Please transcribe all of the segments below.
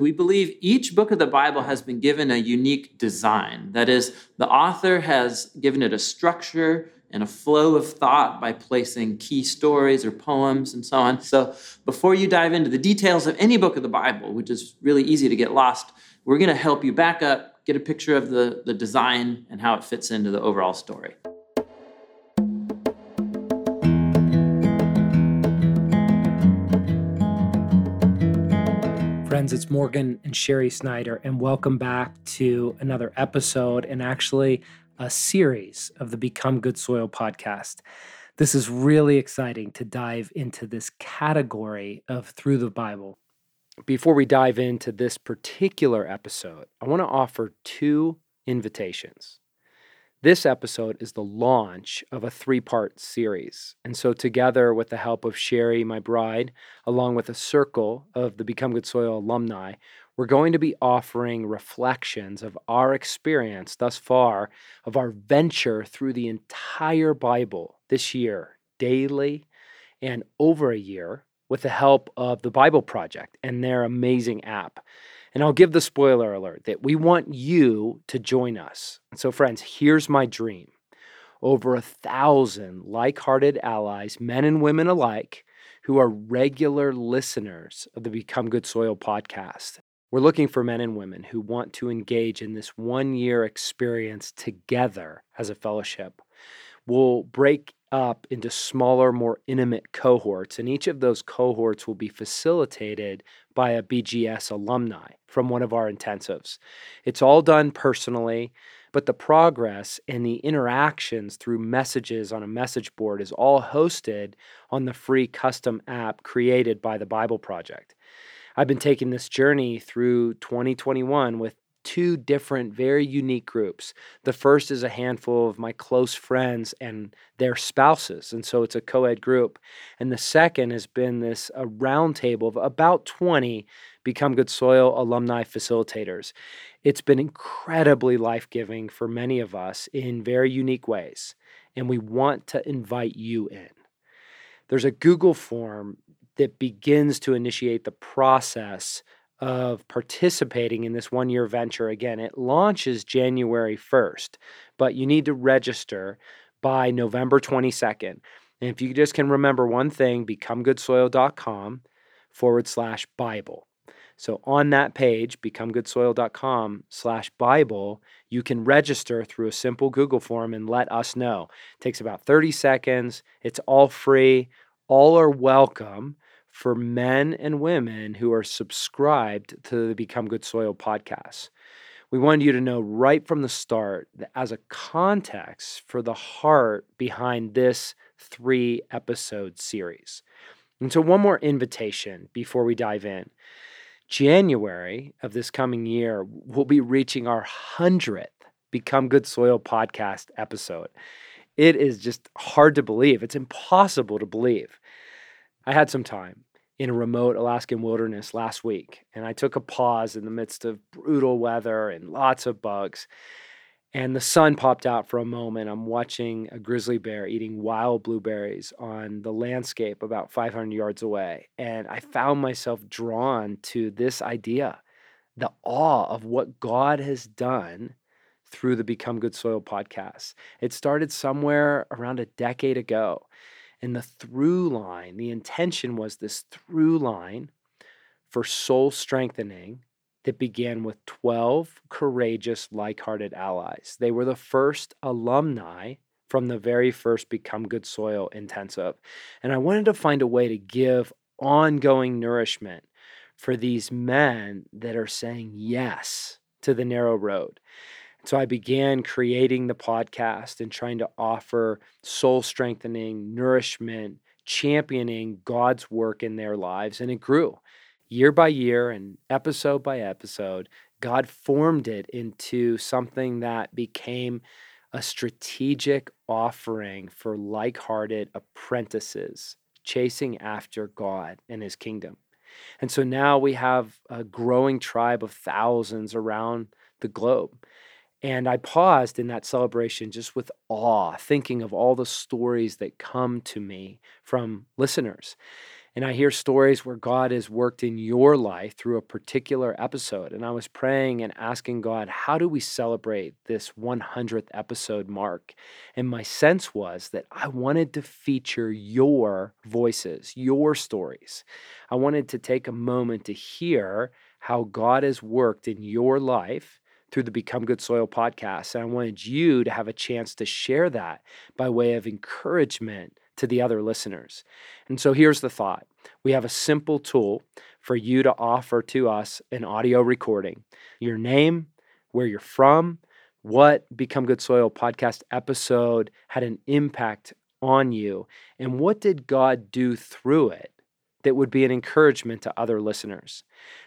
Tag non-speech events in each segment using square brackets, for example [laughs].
We believe each book of the Bible has been given a unique design. That is, the author has given it a structure and a flow of thought by placing key stories or poems and so on. So, before you dive into the details of any book of the Bible, which is really easy to get lost, we're going to help you back up, get a picture of the, the design and how it fits into the overall story. Friends. It's Morgan and Sherry Snyder, and welcome back to another episode and actually a series of the Become Good Soil podcast. This is really exciting to dive into this category of Through the Bible. Before we dive into this particular episode, I want to offer two invitations. This episode is the launch of a three part series. And so, together with the help of Sherry, my bride, along with a circle of the Become Good Soil alumni, we're going to be offering reflections of our experience thus far of our venture through the entire Bible this year, daily and over a year, with the help of the Bible Project and their amazing app. And I'll give the spoiler alert that we want you to join us. And so, friends, here's my dream over a thousand like hearted allies, men and women alike, who are regular listeners of the Become Good Soil podcast. We're looking for men and women who want to engage in this one year experience together as a fellowship. We'll break up into smaller, more intimate cohorts, and each of those cohorts will be facilitated by a BGS alumni from one of our intensives. It's all done personally, but the progress and the interactions through messages on a message board is all hosted on the free custom app created by the Bible Project. I've been taking this journey through 2021 with two different, very unique groups. The first is a handful of my close friends and their spouses, and so it's a co ed group. And the second has been this a roundtable of about 20 Become Good Soil alumni facilitators. It's been incredibly life giving for many of us in very unique ways, and we want to invite you in. There's a Google form that begins to initiate the process of participating in this one year venture. Again, it launches January 1st, but you need to register by November 22nd. And if you just can remember one thing, becomegoodsoil.com forward slash Bible. So on that page, becomegoodsoil.com slash Bible, you can register through a simple Google form and let us know. It takes about 30 seconds. It's all free. All are welcome for men and women who are subscribed to the Become Good Soil podcast. We wanted you to know right from the start that as a context for the heart behind this three episode series. And so, one more invitation before we dive in. January of this coming year, we'll be reaching our 100th Become Good Soil podcast episode. It is just hard to believe. It's impossible to believe. I had some time in a remote Alaskan wilderness last week. And I took a pause in the midst of brutal weather and lots of bugs. And the sun popped out for a moment. I'm watching a grizzly bear eating wild blueberries on the landscape about 500 yards away. And I found myself drawn to this idea the awe of what God has done through the Become Good Soil podcast. It started somewhere around a decade ago. And the through line, the intention was this through line for soul strengthening that began with 12 courageous, like hearted allies. They were the first alumni from the very first Become Good Soil intensive. And I wanted to find a way to give ongoing nourishment for these men that are saying yes to the narrow road. So I began creating the podcast and trying to offer soul strengthening, nourishment, championing God's work in their lives. And it grew year by year and episode by episode. God formed it into something that became a strategic offering for like hearted apprentices chasing after God and his kingdom. And so now we have a growing tribe of thousands around the globe. And I paused in that celebration just with awe, thinking of all the stories that come to me from listeners. and I hear stories where God has worked in your life through a particular episode. And I was praying and asking God, how do we celebrate this 100th episode mark? And my sense was that I wanted to feature your voices, your stories. I wanted to take a moment to hear how God has worked in your life through the Become Good Soil podcast. And I wanted you to have a chance to share that by way of encouragement to the other listeners. And so here's the thought we have a simple tool for you to offer to us an audio recording your name, where you're from, what Become Good Soil podcast episode had an impact on you, and what did God do through it that would be an encouragement to other listeners.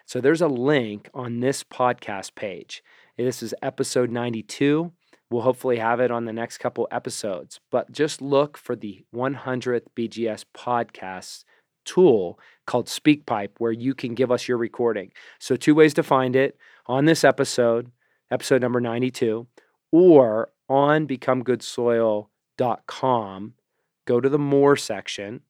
So there's a link on this podcast page. This is episode 92. We'll hopefully have it on the next couple episodes, but just look for the 100th BGS podcast tool called SpeakPipe where you can give us your recording. So, two ways to find it on this episode, episode number 92, or on becomegoodsoil.com. Go to the More section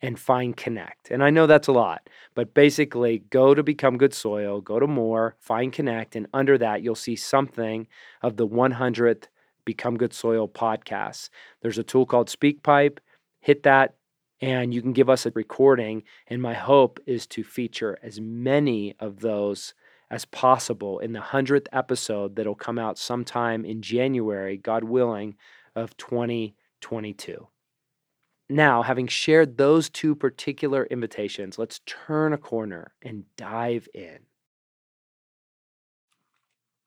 and find Connect. And I know that's a lot, but basically go to Become Good Soil, go to More, find Connect, and under that you'll see something of the 100th Become Good Soil podcast. There's a tool called SpeakPipe. Hit that, and you can give us a recording. And my hope is to feature as many of those as possible in the 100th episode that'll come out sometime in January, God willing, of 2022. Now, having shared those two particular invitations, let's turn a corner and dive in.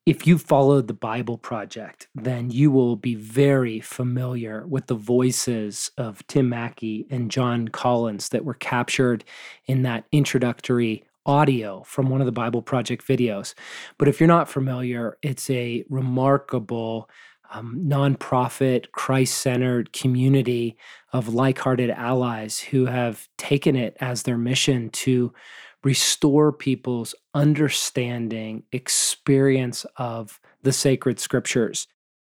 If you followed the Bible Project, then you will be very familiar with the voices of Tim Mackie and John Collins that were captured in that introductory audio from one of the Bible Project videos. But if you're not familiar, it's a remarkable um, nonprofit, Christ centered community of like hearted allies who have taken it as their mission to restore people's understanding, experience of the sacred scriptures.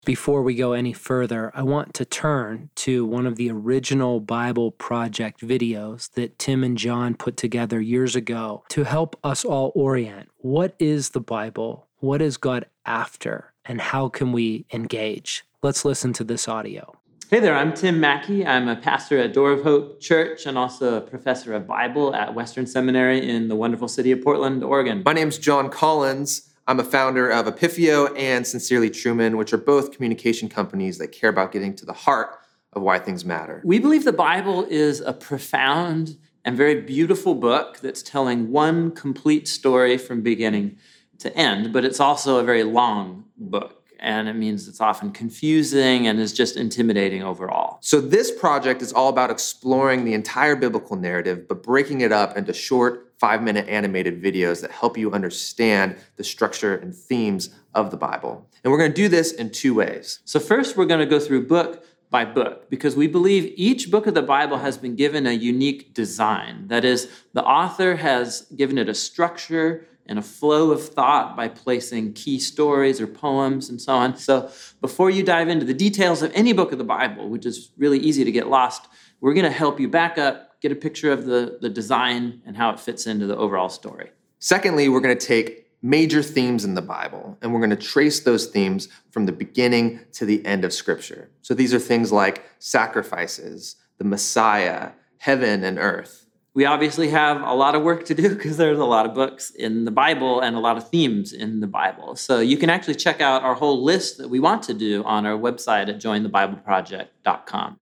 Before we go any further, I want to turn to one of the original Bible Project videos that Tim and John put together years ago to help us all orient what is the Bible? What is God after? And how can we engage? Let's listen to this audio. Hey there, I'm Tim Mackie. I'm a pastor at Door of Hope Church and also a professor of Bible at Western Seminary in the wonderful city of Portland, Oregon. My name's John Collins. I'm a founder of Epipheo and Sincerely Truman, which are both communication companies that care about getting to the heart of why things matter. We believe the Bible is a profound and very beautiful book that's telling one complete story from beginning to end, but it's also a very long book. And it means it's often confusing and is just intimidating overall. So, this project is all about exploring the entire biblical narrative, but breaking it up into short, five minute animated videos that help you understand the structure and themes of the Bible. And we're going to do this in two ways. So, first, we're going to go through book by book because we believe each book of the Bible has been given a unique design. That is, the author has given it a structure and a flow of thought by placing key stories or poems and so on. So, before you dive into the details of any book of the Bible, which is really easy to get lost, we're going to help you back up, get a picture of the, the design and how it fits into the overall story. Secondly, we're going to take major themes in the Bible and we're going to trace those themes from the beginning to the end of Scripture. So, these are things like sacrifices, the Messiah, heaven and earth we obviously have a lot of work to do [laughs] because there's a lot of books in the Bible and a lot of themes in the Bible. So you can actually check out our whole list that we want to do on our website at jointhebibleproject.com.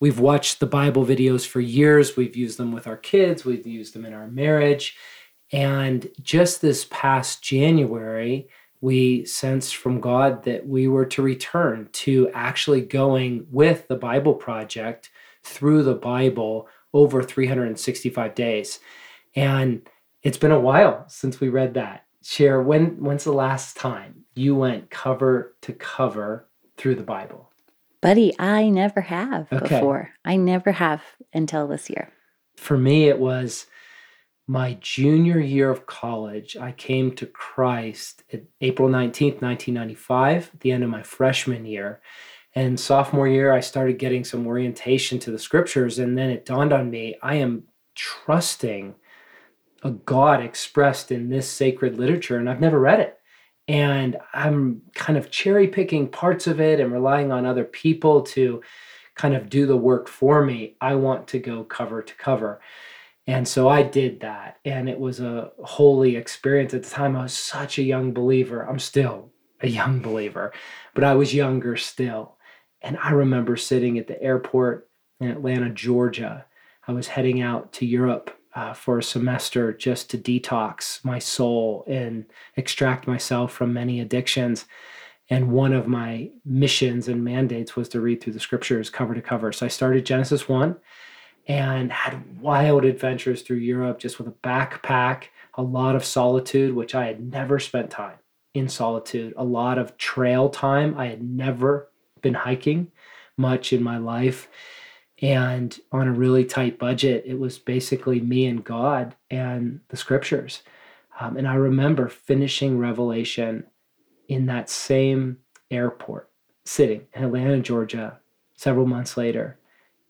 We've watched the Bible videos for years. We've used them with our kids, we've used them in our marriage. And just this past January, we sensed from God that we were to return to actually going with the Bible Project through the Bible over 365 days. And it's been a while since we read that. Sherry when when's the last time you went cover to cover through the Bible? Buddy, I never have okay. before. I never have until this year. For me, it was my junior year of college. I came to Christ at April 19th, 1995, at the end of my freshman year. And sophomore year, I started getting some orientation to the scriptures. And then it dawned on me I am trusting a God expressed in this sacred literature, and I've never read it. And I'm kind of cherry picking parts of it and relying on other people to kind of do the work for me. I want to go cover to cover. And so I did that. And it was a holy experience. At the time, I was such a young believer. I'm still a young believer, but I was younger still. And I remember sitting at the airport in Atlanta, Georgia. I was heading out to Europe uh, for a semester just to detox my soul and extract myself from many addictions. And one of my missions and mandates was to read through the scriptures cover to cover. So I started Genesis 1 and had wild adventures through Europe just with a backpack, a lot of solitude, which I had never spent time in solitude, a lot of trail time. I had never been hiking much in my life. And on a really tight budget, it was basically me and God and the scriptures. Um, and I remember finishing Revelation in that same airport, sitting in Atlanta, Georgia, several months later,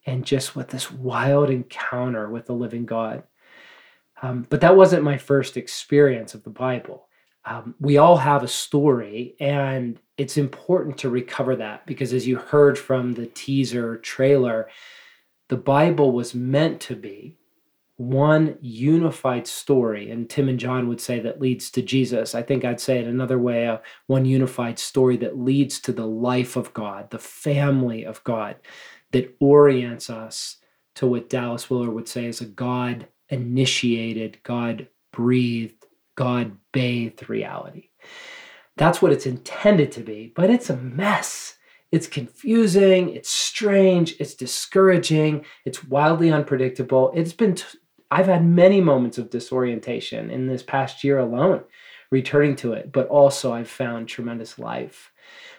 and just with this wild encounter with the living God. Um, but that wasn't my first experience of the Bible. Um, we all have a story, and it's important to recover that because, as you heard from the teaser trailer, the Bible was meant to be one unified story. And Tim and John would say that leads to Jesus. I think I'd say it another way uh, one unified story that leads to the life of God, the family of God, that orients us to what Dallas Willard would say is a God initiated, God breathed, God bathed reality. That's what it's intended to be, but it's a mess. It's confusing, it's strange, it's discouraging, it's wildly unpredictable. It's been t- I've had many moments of disorientation in this past year alone, returning to it, but also I've found tremendous life.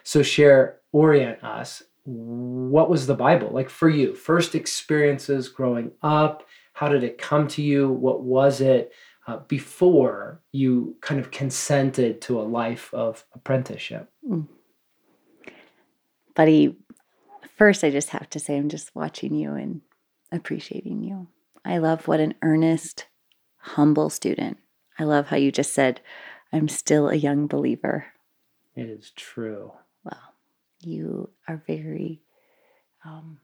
So, Sherry, orient us. What was the Bible like for you? First experiences growing up, how did it come to you? What was it uh, before you kind of consented to a life of apprenticeship? Mm. Buddy, first, I just have to say, I'm just watching you and appreciating you. I love what an earnest, humble student. I love how you just said, I'm still a young believer. It is true. Well, you are very, um,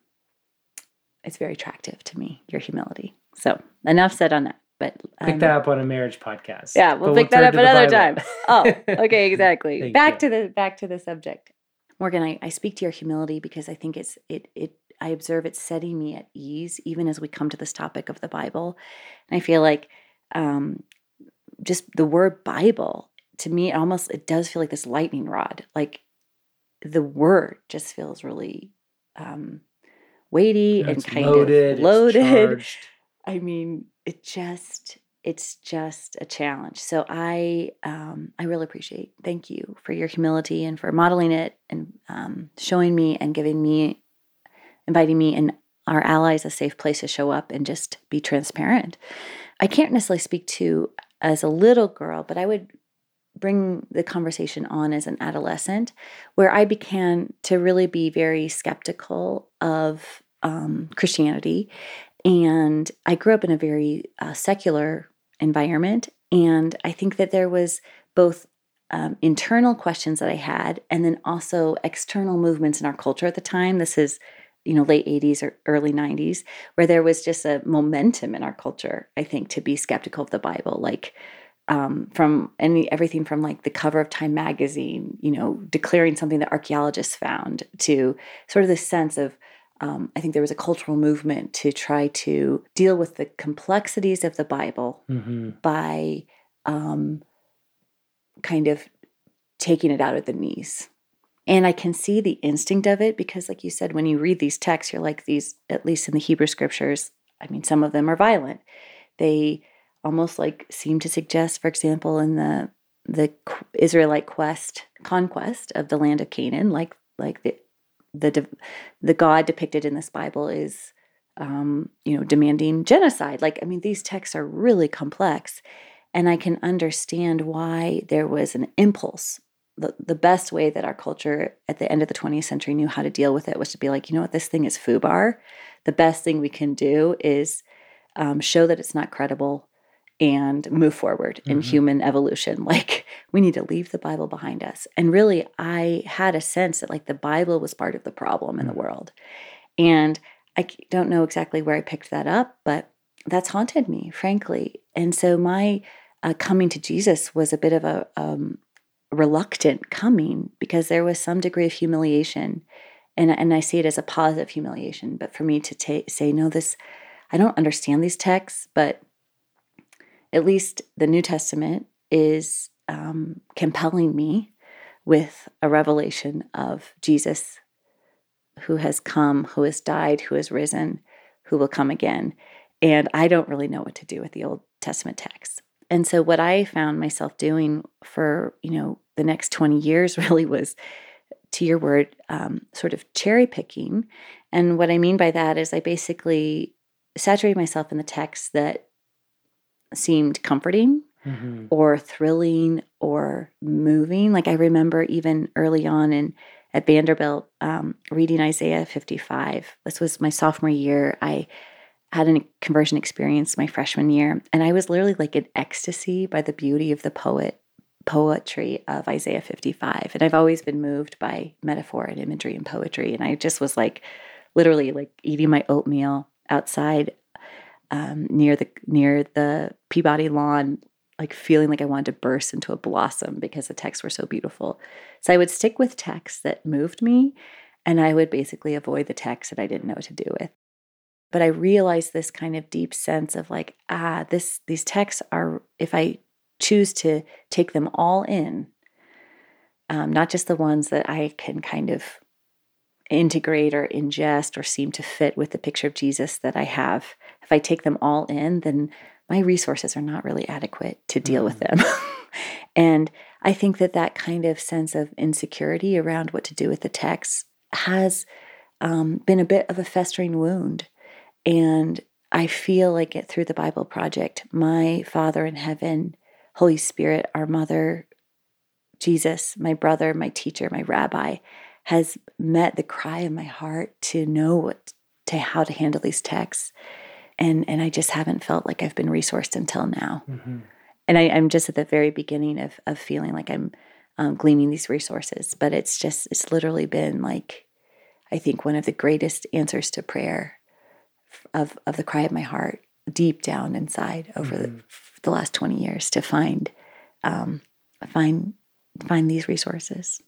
it's very attractive to me, your humility. So, enough said on that. But um, pick that up on a marriage podcast. Yeah, we'll pick we'll that up another time. oh, okay, [laughs] exactly. back you. to the back to the subject. Morgan, I, I speak to your humility because I think it's it it I observe it setting me at ease, even as we come to this topic of the Bible. And I feel like um, just the word Bible to me, it almost it does feel like this lightning rod. Like the word just feels really um, weighty and kind loaded, of loaded. [laughs] I mean, it just it's just a challenge. So I um, I really appreciate. Thank you for your humility and for modeling it and um, showing me and giving me inviting me and our allies a safe place to show up and just be transparent. I can't necessarily speak to as a little girl, but I would bring the conversation on as an adolescent, where I began to really be very skeptical of um, Christianity. And I grew up in a very uh, secular environment. And I think that there was both um, internal questions that I had, and then also external movements in our culture at the time. This is you know late 80s or early 90s where there was just a momentum in our culture i think to be skeptical of the bible like um, from any everything from like the cover of time magazine you know declaring something that archaeologists found to sort of this sense of um, i think there was a cultural movement to try to deal with the complexities of the bible mm-hmm. by um, kind of taking it out of the knees and I can see the instinct of it because, like you said, when you read these texts, you're like, these, at least in the Hebrew scriptures, I mean, some of them are violent. They almost like seem to suggest, for example, in the the Israelite quest conquest of the land of Canaan, like like the the the God depicted in this Bible is, um, you know, demanding genocide. Like I mean, these texts are really complex, and I can understand why there was an impulse the, the best way that our culture at the end of the 20th century knew how to deal with it was to be like, you know what, this thing is foobar. The best thing we can do is um, show that it's not credible, and move forward in mm-hmm. human evolution. [laughs] Like we need to leave the Bible behind us. And really, I had a sense that like the Bible was part of the problem in the mm. world. And I don't know exactly where I picked that up, but that's haunted me, frankly. And so my uh, coming to Jesus was a bit of a um, reluctant coming because there was some degree of humiliation. And, and I see it as a positive humiliation. But for me to ta- say, no, this, I don't understand these texts, but at least the New Testament is um, compelling me with a revelation of Jesus who has come, who has died, who has risen, who will come again. And I don't really know what to do with the Old Testament text. And so what I found myself doing for, you know, the next 20 years [laughs] really was to your word, um, sort of cherry picking. And what I mean by that is I basically saturated myself in the text that seemed comforting mm-hmm. or thrilling or moving. Like I remember even early on in at Vanderbilt um, reading Isaiah 55. This was my sophomore year. I had a conversion experience my freshman year, and I was literally like in ecstasy by the beauty of the poet poetry of Isaiah 55. And I've always been moved by metaphor and imagery and poetry. And I just was like literally like eating my oatmeal outside um, near the near the Peabody lawn, like feeling like I wanted to burst into a blossom because the texts were so beautiful. So I would stick with texts that moved me, and I would basically avoid the texts that I didn't know what to do with. But I realized this kind of deep sense of like, ah, this these texts are if I choose to take them all in, um, not just the ones that I can kind of integrate or ingest or seem to fit with the picture of Jesus that I have. If I take them all in, then my resources are not really adequate to deal mm. with them. [laughs] and I think that that kind of sense of insecurity around what to do with the text has um, been a bit of a festering wound. And I feel like it through the Bible Project, my Father in heaven, Holy Spirit, our mother, Jesus, my brother, my teacher, my rabbi, has met the cry of my heart to know what to how to handle these texts. And and I just haven't felt like I've been resourced until now. Mm-hmm. And I, am just at the very beginning of of feeling like I'm um, gleaning these resources. But it's just it's literally been like I think one of the greatest answers to prayer of of the cry of my heart deep down inside over mm-hmm. the, the last 20 years to find um, find find these resources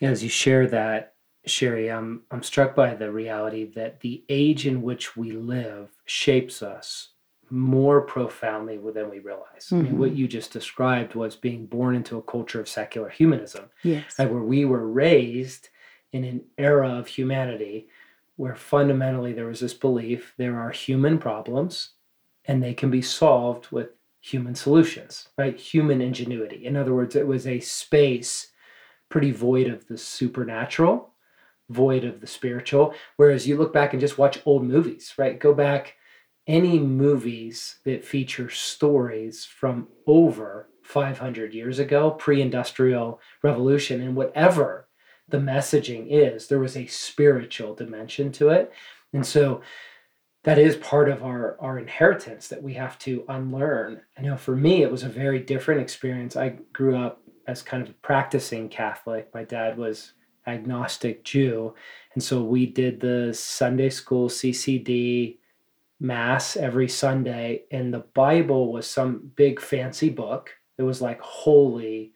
as you share that, Sherry, I'm I'm struck by the reality that the age in which we live shapes us more profoundly than we realize. Mm-hmm. I mean, what mm-hmm. you just described was being born into a culture of secular humanism, yes, Right, where we were raised in an era of humanity where fundamentally there was this belief there are human problems and they can be solved with human solutions, right? Human ingenuity. In other words, it was a space pretty void of the supernatural, void of the spiritual. Whereas you look back and just watch old movies, right? Go back any movies that feature stories from over 500 years ago, pre industrial revolution, and whatever the messaging is, there was a spiritual dimension to it. And so that is part of our, our inheritance that we have to unlearn. I know for me, it was a very different experience. I grew up as kind of a practicing Catholic. My dad was agnostic Jew, and so we did the Sunday school CCD mass every Sunday, and the Bible was some big fancy book. It was like holy,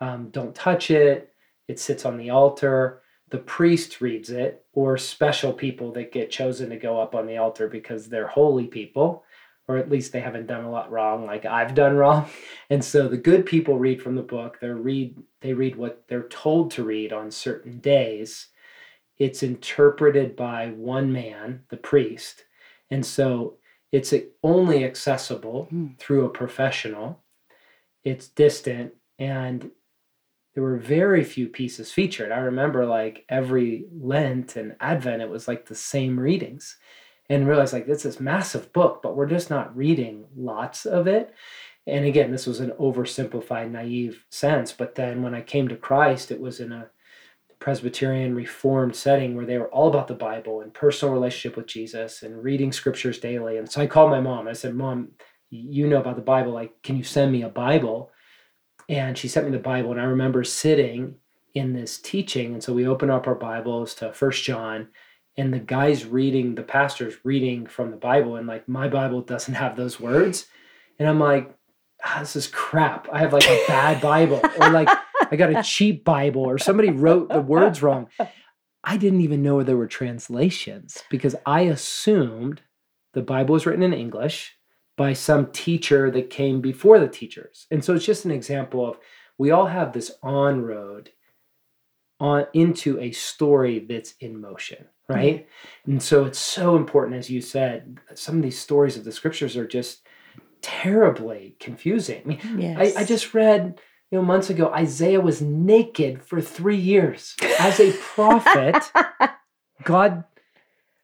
um, don't touch it. It sits on the altar. The priest reads it, or special people that get chosen to go up on the altar because they're holy people or at least they haven't done a lot wrong like I've done wrong. [laughs] And so the good people read from the book. They read they read what they're told to read on certain days. It's interpreted by one man, the priest. And so it's only accessible mm. through a professional. It's distant and there were very few pieces featured. I remember like every Lent and Advent, it was like the same readings and realized like it's this massive book, but we're just not reading lots of it. And again, this was an oversimplified, naive sense. But then when I came to Christ, it was in a Presbyterian Reformed setting where they were all about the Bible and personal relationship with Jesus and reading scriptures daily. And so I called my mom. I said, Mom, you know about the Bible. Like, can you send me a Bible? And she sent me the Bible. And I remember sitting in this teaching. And so we opened up our Bibles to First John, and the guy's reading, the pastor's reading from the Bible. And like, my Bible doesn't have those words. And I'm like, ah, this is crap. I have like a bad Bible. Or like, I got a [laughs] cheap Bible or somebody wrote the words wrong. I didn't even know there were translations because I assumed the Bible was written in English by some teacher that came before the teachers. And so it's just an example of we all have this on road on into a story that's in motion, right? Mm-hmm. And so it's so important as you said, some of these stories of the scriptures are just terribly confusing. I mean, yes. I, I just read you know, months ago, Isaiah was naked for three years. As a prophet, [laughs] God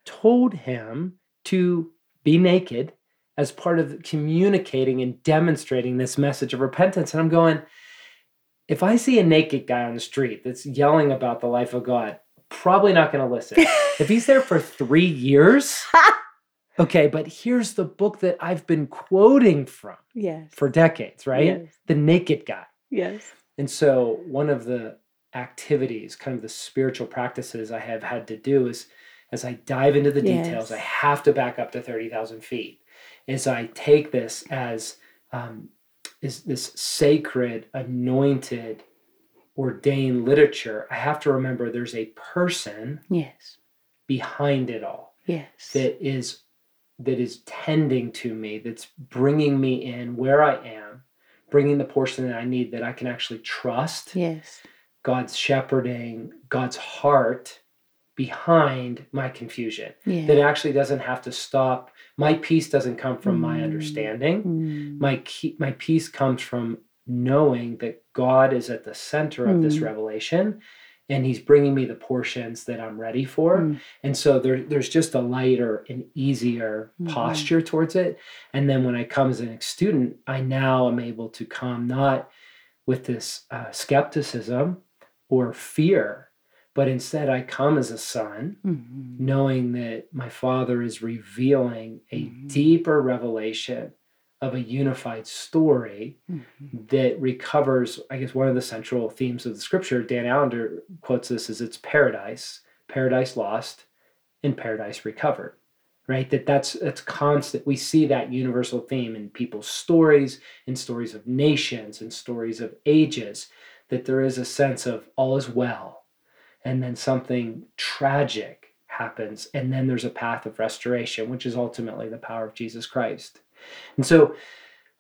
told him to be naked as part of communicating and demonstrating this message of repentance. And I'm going, if I see a naked guy on the street that's yelling about the life of God, probably not going to listen. [laughs] if he's there for three years, okay, but here's the book that I've been quoting from yes. for decades, right? Yes. The Naked Guy. Yes. And so one of the activities, kind of the spiritual practices I have had to do is as I dive into the details. I have to back up to 30,000 feet. Is I take this as um, is this sacred, anointed, ordained literature. I have to remember there's a person yes behind it all. Yes. That is that is tending to me, that's bringing me in where I am bringing the portion that I need that I can actually trust. Yes. God's shepherding, God's heart behind my confusion. Yeah. That actually doesn't have to stop. My peace doesn't come from mm. my understanding. Mm. My key, my peace comes from knowing that God is at the center of mm. this revelation and he's bringing me the portions that I'm ready for. Mm. And so there, there's just a lighter and easier mm-hmm. posture towards it. And then when I come as a student, I now am able to come not with this uh, skepticism or fear, but instead I come as a son, mm-hmm. knowing that my father is revealing a mm-hmm. deeper revelation of a unified story mm-hmm. that recovers, I guess, one of the central themes of the scripture. Dan Allender quotes this as it's paradise, paradise lost, and paradise recovered. Right? That that's that's constant. We see that universal theme in people's stories, in stories of nations, in stories of ages, that there is a sense of all is well, and then something tragic happens, and then there's a path of restoration, which is ultimately the power of Jesus Christ. And so,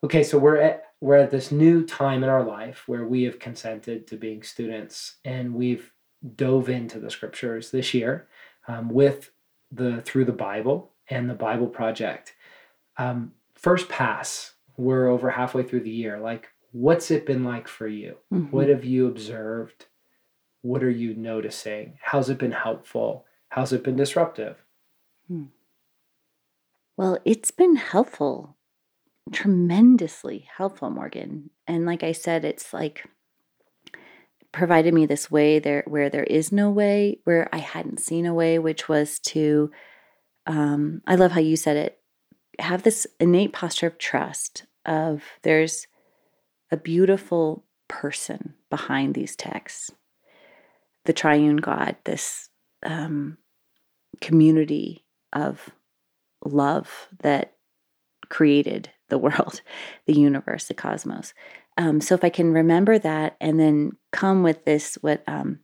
okay, so we're at we're at this new time in our life where we have consented to being students, and we've dove into the scriptures this year um, with the through the Bible and the Bible Project. Um, first pass, we're over halfway through the year. Like, what's it been like for you? Mm-hmm. What have you observed? What are you noticing? How's it been helpful? How's it been disruptive? Hmm. Well, it's been helpful, tremendously helpful, Morgan. And like I said, it's like provided me this way there where there is no way, where I hadn't seen a way, which was to um, I love how you said it, have this innate posture of trust of there's a beautiful person behind these texts, the triune God, this um, community of love that created [laughs] the world, the universe, the cosmos. Um, so if I can remember that and then come with this, what um,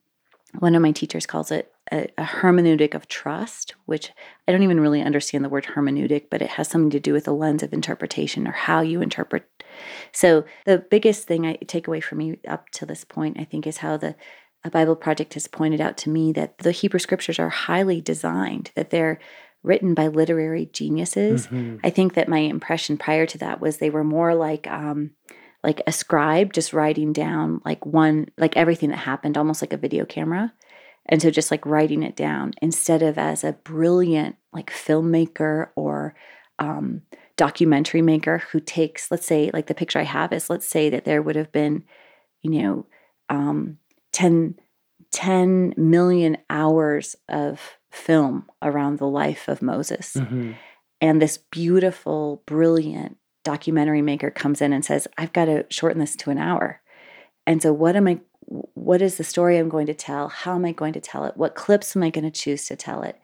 one of my teachers calls it a, a, hermeneutic of trust, which I don't even really understand the word hermeneutic, but it has something to do with the lens of interpretation or how you interpret. So the biggest thing I take away from me up to this point, I think, is how the Bible Project has pointed out to me that the Hebrew scriptures are highly designed, that they're written by literary geniuses. Mm-hmm. I think that my impression prior to that was they were more like um, like a scribe just writing down like one like everything that happened almost like a video camera. And so just like writing it down instead of as a brilliant like filmmaker or um, documentary maker who takes, let's say, like the picture I have is let's say that there would have been, you know, um, 10 10 million hours of film around the life of Moses. Mm-hmm. And this beautiful, brilliant documentary maker comes in and says, I've got to shorten this to an hour. And so, what am I? What is the story I'm going to tell? How am I going to tell it? What clips am I going to choose to tell it?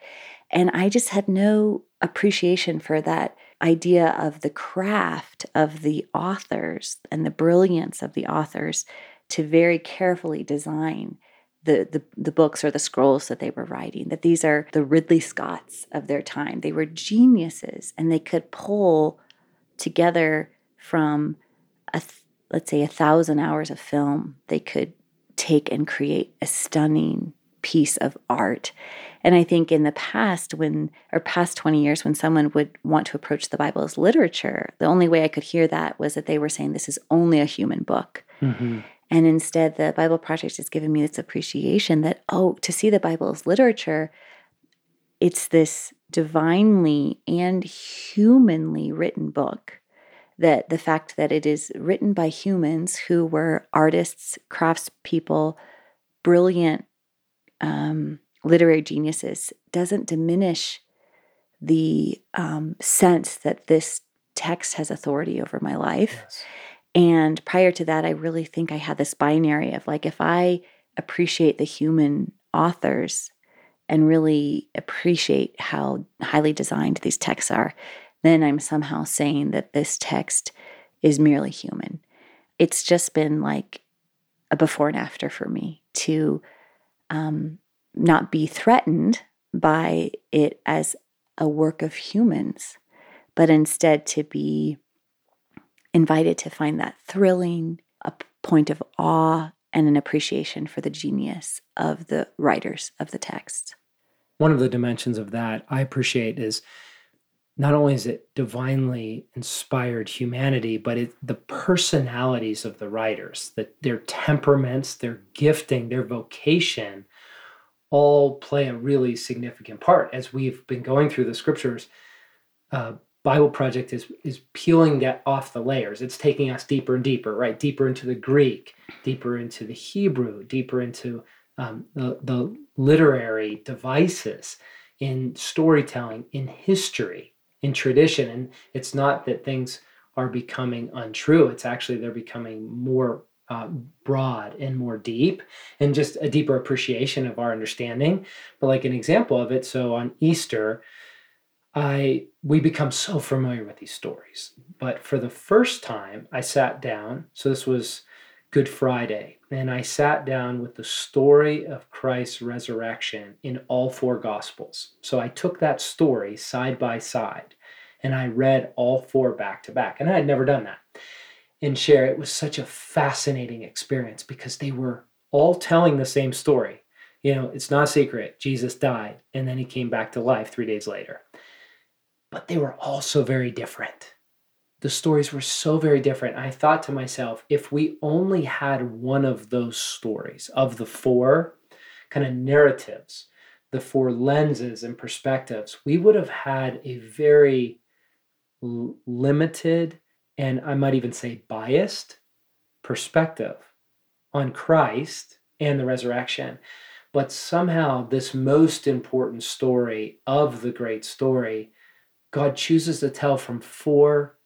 And I just had no appreciation for that idea of the craft of the authors and the brilliance of the authors to very carefully design the, the, the books or the scrolls that they were writing, that these are the Ridley Scotts of their time. They were geniuses and they could pull together from a let's say a thousand hours of film, they could take and create a stunning piece of art. And I think in the past, when, or past 20 years, when someone would want to approach the Bible as literature, the only way I could hear that was that they were saying this is only a human book. Mm-hmm. And instead, the Bible Project has given me this appreciation that, oh, to see the Bible as literature, it's this divinely and humanly written book. That the fact that it is written by humans who were artists, craftspeople, brilliant um, literary geniuses doesn't diminish the um, sense that this text has authority over my life. Yes. And prior to that, I really think I had this binary of like, if I appreciate the human authors and really appreciate how highly designed these texts are, then I'm somehow saying that this text is merely human. It's just been like a before and after for me to um, not be threatened by it as a work of humans, but instead to be invited to find that thrilling, a point of awe, and an appreciation for the genius of the writers of the text. One of the dimensions of that I appreciate is not only is it divinely inspired humanity, but it, the personalities of the writers, that their temperaments, their gifting, their vocation, all play a really significant part. As we've been going through the scriptures, uh, Bible Project is is peeling that off the layers. It's taking us deeper and deeper, right? Deeper into the Greek, deeper into the Hebrew, deeper into um, the, the literary devices in storytelling, in history, in tradition. And it's not that things are becoming untrue. It's actually they're becoming more uh, broad and more deep and just a deeper appreciation of our understanding. But like an example of it, so on Easter, I we become so familiar with these stories. But for the first time, I sat down. So this was Good Friday, and I sat down with the story of Christ's resurrection in all four gospels. So I took that story side by side and I read all four back to back. And I had never done that. And Sherry it was such a fascinating experience because they were all telling the same story. You know, it's not a secret. Jesus died and then he came back to life three days later. But they were all so very different. The stories were so very different. I thought to myself, if we only had one of those stories of the four kind of narratives, the four lenses and perspectives, we would have had a very l- limited and I might even say biased perspective on Christ and the resurrection. But somehow, this most important story of the great story, God chooses to tell from four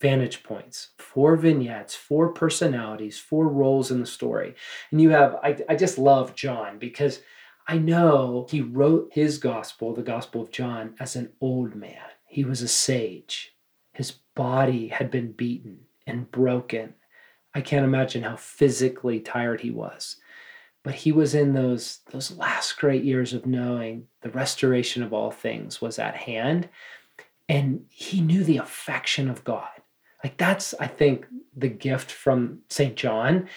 vantage points, four vignettes, four personalities, four roles in the story. And you have, I, I just love John because I know he wrote his gospel, the Gospel of John, as an old man. He was a sage. His body had been beaten and broken. I can't imagine how physically tired he was. But he was in those, those last great years of knowing the restoration of all things was at hand. And he knew the affection of God. Like that's, I think, the gift from St. John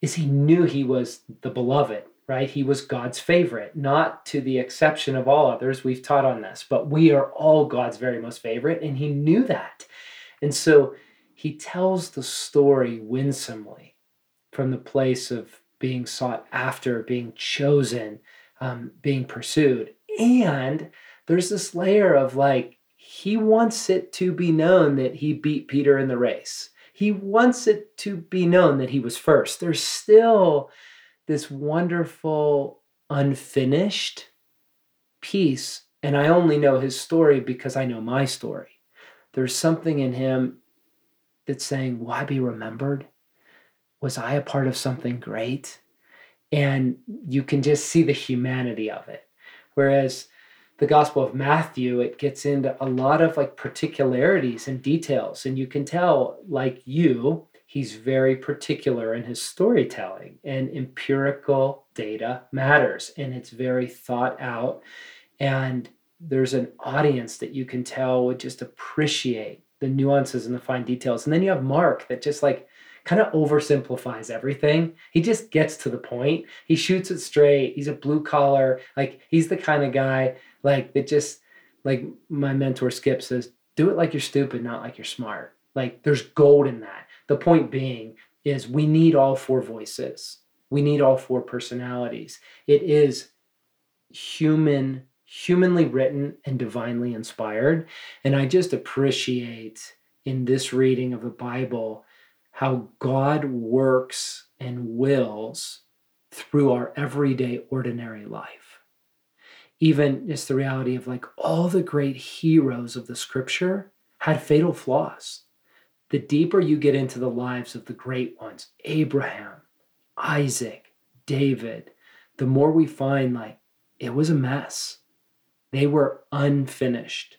is he knew he was the beloved right? He was God's favorite, not to the exception of all others. We've taught on this, but we are all God's very most favorite, and he knew that. And so he tells the story winsomely from the place of being sought after, being chosen, um, being pursued. And there's this layer of like, he wants it to be known that he beat Peter in the race. He wants it to be known that he was first. There's still this wonderful unfinished piece. And I only know his story because I know my story. There's something in him that's saying, Why be remembered? Was I a part of something great? And you can just see the humanity of it. Whereas the Gospel of Matthew, it gets into a lot of like particularities and details. And you can tell, like you, he's very particular in his storytelling, and empirical data matters. And it's very thought out. And there's an audience that you can tell would just appreciate the nuances and the fine details. And then you have Mark that just like kind of oversimplifies everything. He just gets to the point. He shoots it straight. He's a blue collar. Like he's the kind of guy like it just like my mentor Skip says, do it like you're stupid, not like you're smart. Like there's gold in that. The point being is we need all four voices. We need all four personalities. It is human humanly written and divinely inspired. And I just appreciate in this reading of the Bible how God works and wills through our everyday, ordinary life. Even just the reality of like all the great heroes of the scripture had fatal flaws. The deeper you get into the lives of the great ones, Abraham, Isaac, David, the more we find like it was a mess they were unfinished.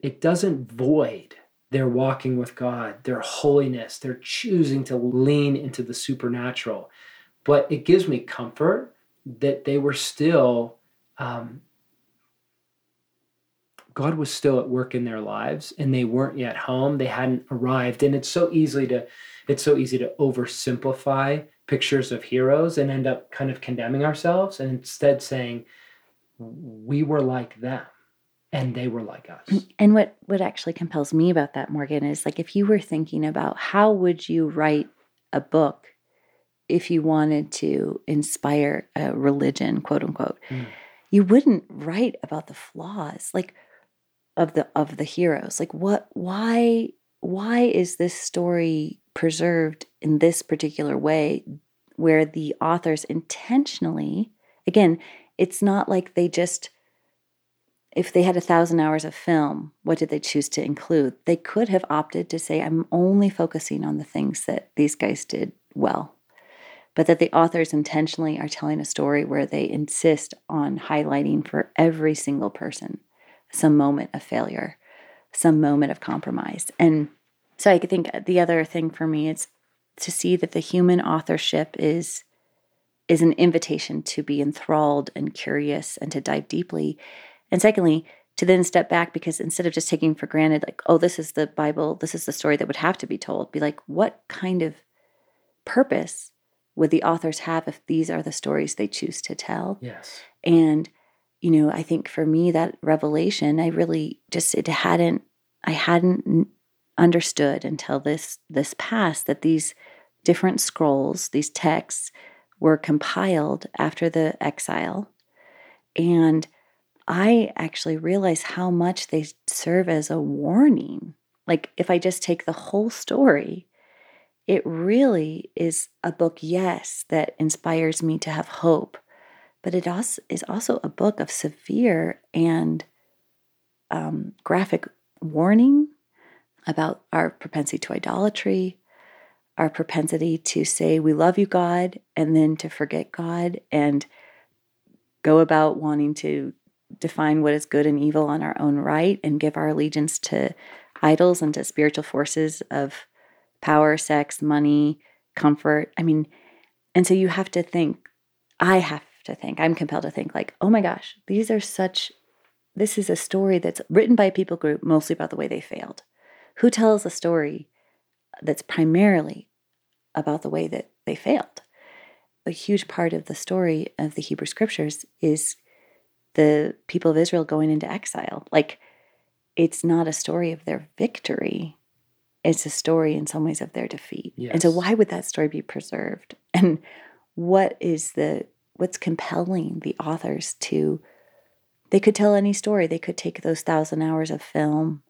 It doesn't void their walking with God, their holiness, their choosing to lean into the supernatural. But it gives me comfort that they were still, um, God was still at work in their lives and they weren't yet home. They hadn't arrived. And it's so easily to, it's so easy to oversimplify pictures of heroes and end up kind of condemning ourselves and instead saying, we were like them and they were like us. And what what actually compels me about that Morgan is like if you were thinking about how would you write a book if you wanted to inspire a religion, quote unquote, mm. You wouldn't write about the flaws like of the of the heroes. Like what why why is this story preserved in this particular way where the authors intentionally again it's not like they just if they had a thousand hours of film, what did they choose to include? They could have opted to say, I'm only focusing on the things that these guys did well. But that the authors intentionally are telling a story where they insist on highlighting for every single person some moment of failure, some moment of compromise. And so I think the other thing for me is to see that the human authorship is is an invitation to be enthralled and curious and to dive deeply. And secondly, to then step back because instead of just taking for granted, like, oh, this is the Bible, this is the story that would have to be told, be like, what kind of purpose would the authors have if these are the stories they choose to tell? Yes. And, you know, I think for me, that revelation, I really just, it hadn't, I hadn't understood until this this past that these different scrolls these texts were compiled after the exile. And I actually realized how much they serve as a warning. Like, if I just take the whole story, it really is a book, yes, that inspires me to have hope, but it also is also a book of severe and um, graphic warning about our propensity to idolatry, our propensity to say, We love you, God, and then to forget God and go about wanting to define what is good and evil on our own right and give our allegiance to idols and to spiritual forces of power, sex, money, comfort. I mean, and so you have to think, I have to think, I'm compelled to think, like, oh my gosh, these are such, this is a story that's written by a people group mostly about the way they failed. Who tells a story that's primarily about the way that they failed. A huge part of the story of the Hebrew scriptures is the people of Israel going into exile. Like, it's not a story of their victory, it's a story in some ways of their defeat. Yes. And so, why would that story be preserved? [laughs] And what is the what's compelling the authors to they could tell any story they could take those thousand hours of film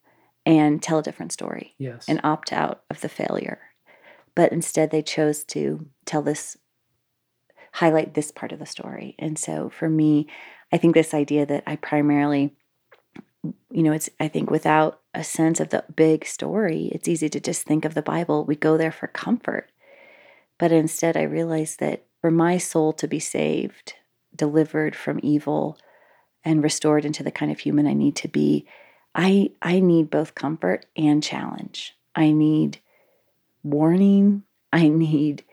and tell a different story yes. and opt out of the failure. But instead, they chose to tell this highlight this part of the story. And so for me, I think this idea that I primarily you know, it's I think without a sense of the big story, it's easy to just think of the Bible. We go there for comfort. But instead I realized that for my soul to be saved, delivered from evil, and restored into the kind of human I need to be, I I need both comfort and challenge. I need warning. I need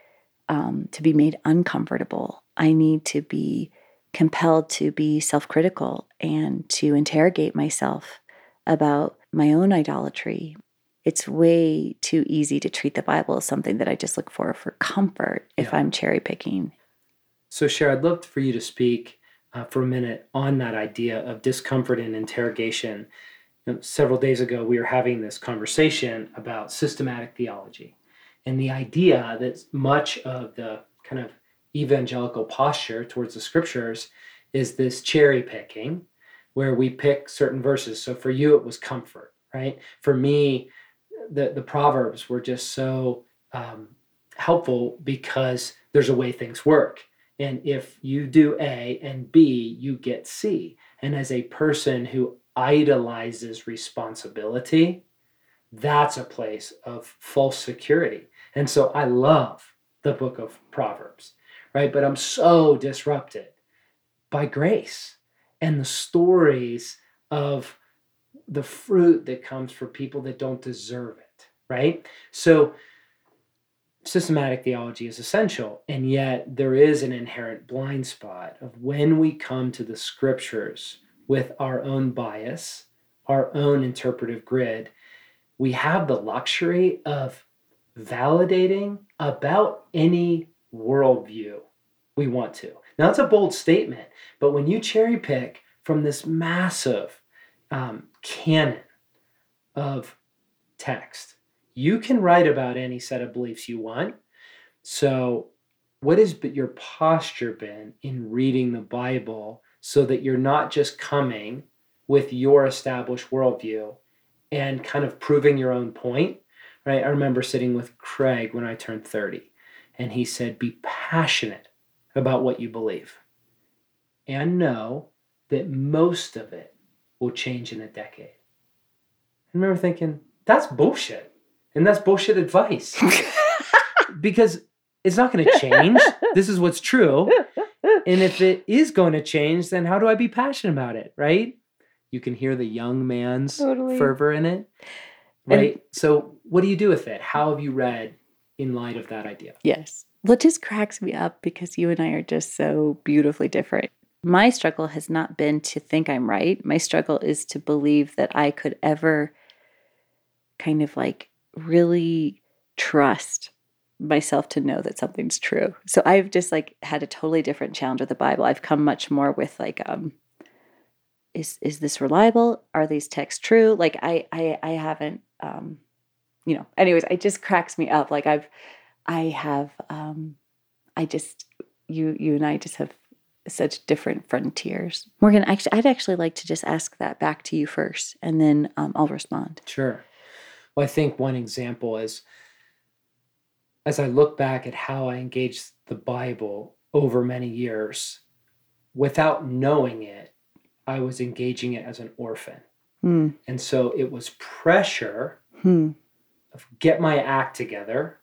um, to be made uncomfortable. I need to be compelled to be self critical and to interrogate myself about my own idolatry. It's way too easy to treat the Bible as something that I just look for for comfort if yeah. I'm cherry picking. So, Cher, I'd love for you to speak uh, for a minute on that idea of discomfort and interrogation. You know, several days ago, we were having this conversation about systematic theology and the idea that much of the kind of evangelical posture towards the scriptures is this cherry picking where we pick certain verses. So for you, it was comfort, right? For me, the, the Proverbs were just so um, helpful because there's a way things work. And if you do A and B, you get C. And as a person who idolizes responsibility, that's a place of false security. And so I love the book of Proverbs right? But I'm so disrupted by grace and the stories of the fruit that comes for people that don't deserve it, right? So, systematic theology is essential, and yet there is an inherent blind spot of when we come to the scriptures with our own bias, our own interpretive grid, we have the luxury of validating about any worldview we want to. Now, that's a bold statement, but when you cherry pick from this massive um, canon of text, you can write about any set of beliefs you want. So, what has your posture been in reading the Bible so that you're not just coming with your established worldview and kind of proving your own point? Right? I remember sitting with Craig when I turned 30 and he said, Be passionate about what you believe. And know that most of it will change in a decade. I remember thinking, that's bullshit. And that's bullshit advice. [laughs] because it's not going to change. this is what's true. And if it is going to change, then how do I be passionate about it, right? You can hear the young man's totally. fervor in it, right? And, so, what do you do with it? How have you read in light of that idea. Yes. What just cracks me up because you and I are just so beautifully different. My struggle has not been to think I'm right. My struggle is to believe that I could ever kind of like really trust myself to know that something's true. So I've just like had a totally different challenge with the Bible. I've come much more with like um is is this reliable? Are these texts true? Like I I I haven't um you know, anyways, it just cracks me up. Like I've, I have, um, I just, you, you and I just have such different frontiers. Morgan, actually, I'd actually like to just ask that back to you first, and then um, I'll respond. Sure. Well, I think one example is as I look back at how I engaged the Bible over many years, without knowing it, I was engaging it as an orphan. Mm. And so it was pressure mm of get my act together,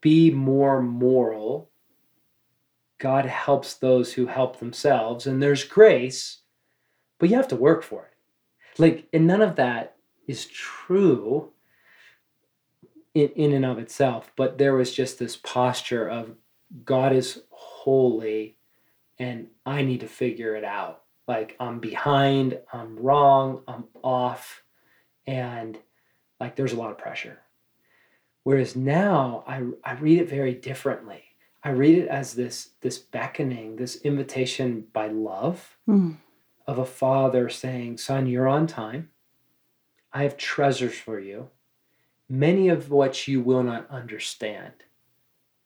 be more moral. God helps those who help themselves, and there's grace, but you have to work for it. Like, and none of that is true in, in and of itself, but there was just this posture of God is holy and I need to figure it out. Like, I'm behind, I'm wrong, I'm off, and like there's a lot of pressure. Whereas now I, I read it very differently. I read it as this this beckoning, this invitation by love mm. of a father saying, "Son, you're on time. I have treasures for you, many of which you will not understand,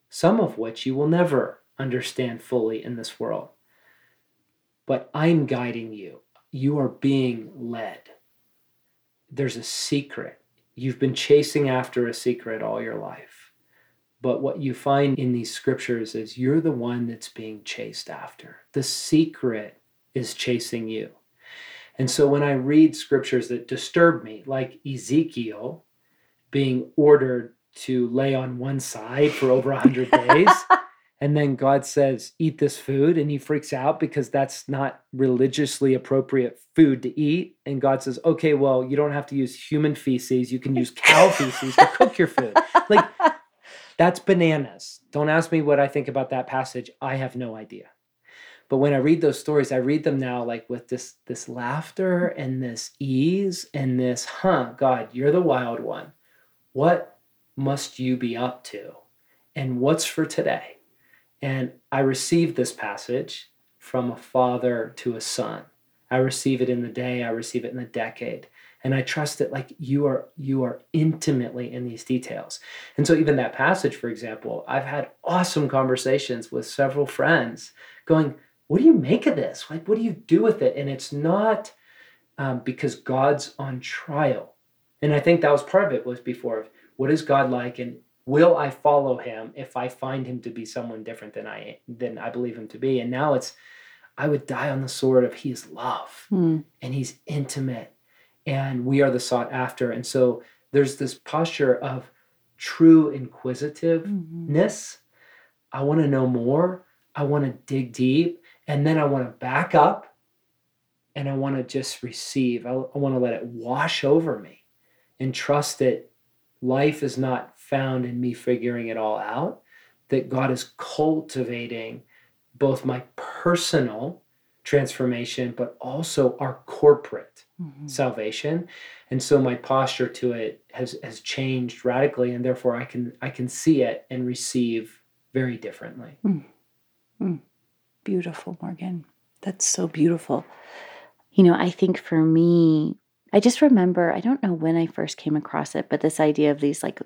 some of which you will never understand fully in this world. But I'm guiding you. You are being led. There's a secret You've been chasing after a secret all your life. But what you find in these scriptures is you're the one that's being chased after. The secret is chasing you. And so when I read scriptures that disturb me, like Ezekiel being ordered to lay on one side for over 100 [laughs] days, and then God says, eat this food, and he freaks out because that's not religiously appropriate food to eat. And God says, okay, well, you don't have to use human feces, you can use cow [laughs] feces to cook your food. Like, that's bananas. Don't ask me what I think about that passage. I have no idea. But when I read those stories, I read them now like with this this laughter and this ease and this, huh, God, you're the wild one. What must you be up to? And what's for today? And I receive this passage from a father to a son. I receive it in the day, I receive it in the decade. And I trust that like you are you are intimately in these details. And so even that passage, for example, I've had awesome conversations with several friends going, what do you make of this? Like, what do you do with it? And it's not um, because God's on trial. And I think that was part of it was before of what is God like and will I follow him if I find him to be someone different than I than I believe him to be? And now it's I would die on the sword of he is love mm. and he's intimate and we are the sought after. And so there's this posture of true inquisitiveness. Mm-hmm. I want to know more. I want to dig deep. And then I want to back up and I want to just receive. I, I want to let it wash over me and trust that life is not found in me figuring it all out, that God is cultivating both my personal transformation, but also our corporate mm-hmm. salvation. And so my posture to it has has changed radically, and therefore I can I can see it and receive very differently. Mm. Mm. Beautiful, Morgan. That's so beautiful. You know, I think for me, I just remember, I don't know when I first came across it, but this idea of these like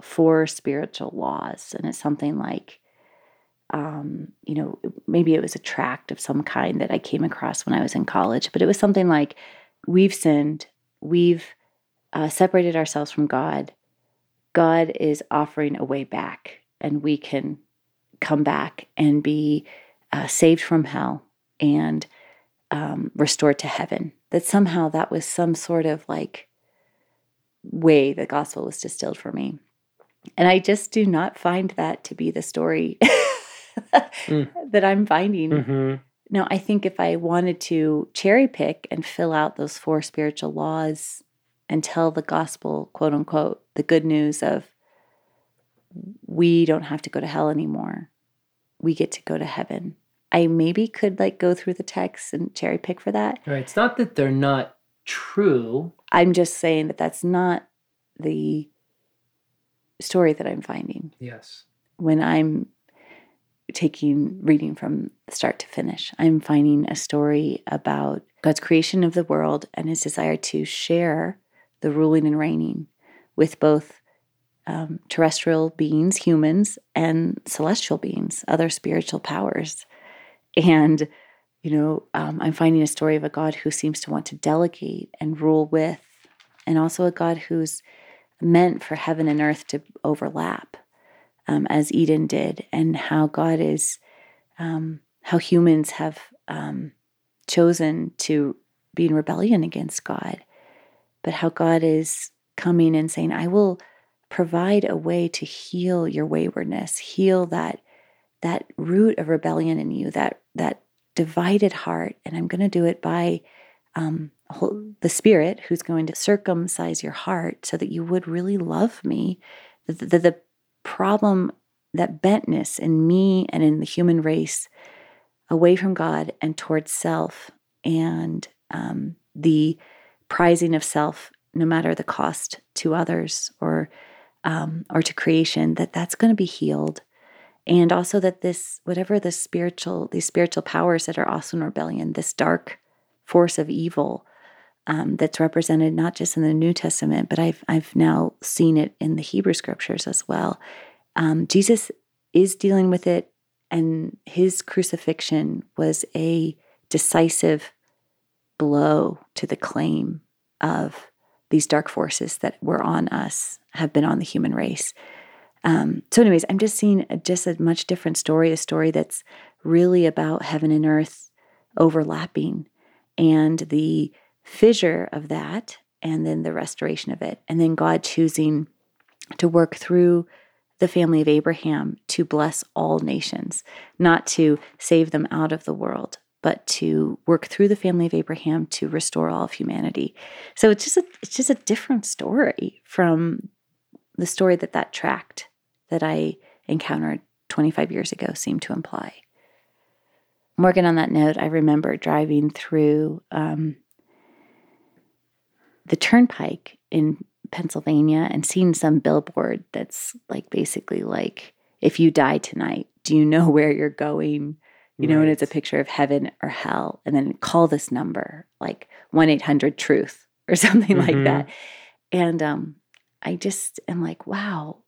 four spiritual laws. And it's something like, um, you know, maybe it was a tract of some kind that I came across when I was in college, but it was something like, we've sinned, we've uh, separated ourselves from God. God is offering a way back, and we can come back and be uh, saved from hell and um, restored to heaven. That somehow that was some sort of like way the gospel was distilled for me. And I just do not find that to be the story mm. that I'm finding. Mm-hmm. Now, I think if I wanted to cherry pick and fill out those four spiritual laws and tell the gospel, quote unquote, the good news of we don't have to go to hell anymore, we get to go to heaven. I maybe could like go through the text and cherry pick for that. Right. It's not that they're not true. I'm just saying that that's not the story that I'm finding. Yes. When I'm taking reading from start to finish, I'm finding a story about God's creation of the world and his desire to share the ruling and reigning with both um, terrestrial beings, humans, and celestial beings, other spiritual powers. And, you know, um, I'm finding a story of a God who seems to want to delegate and rule with, and also a God who's meant for heaven and earth to overlap, um, as Eden did, and how God is, um, how humans have um, chosen to be in rebellion against God, but how God is coming and saying, I will provide a way to heal your waywardness, heal that that root of rebellion in you, that that divided heart, and I'm going to do it by um, the Spirit who's going to circumcise your heart so that you would really love me. The, the, the problem, that bentness in me and in the human race away from God and towards self, and um, the prizing of self, no matter the cost to others or um, or to creation, that that's going to be healed and also that this whatever the spiritual these spiritual powers that are also in rebellion this dark force of evil um, that's represented not just in the new testament but i've i've now seen it in the hebrew scriptures as well. Um, jesus is dealing with it and his crucifixion was a decisive blow to the claim of these dark forces that were on us have been on the human race. Um, so, anyways, I'm just seeing a, just a much different story, a story that's really about heaven and earth overlapping and the fissure of that, and then the restoration of it, and then God choosing to work through the family of Abraham to bless all nations, not to save them out of the world, but to work through the family of Abraham to restore all of humanity. So it's just a it's just a different story from the story that that tract that I encountered 25 years ago seemed to imply. Morgan, on that note, I remember driving through um, the turnpike in Pennsylvania and seeing some billboard that's like basically like, if you die tonight, do you know [laughs] where you're going? You know, and it's a picture of heaven or hell. And then call this number, like 1 800 truth [laughs] or something mm-hmm. like that. And um, I just am like, wow,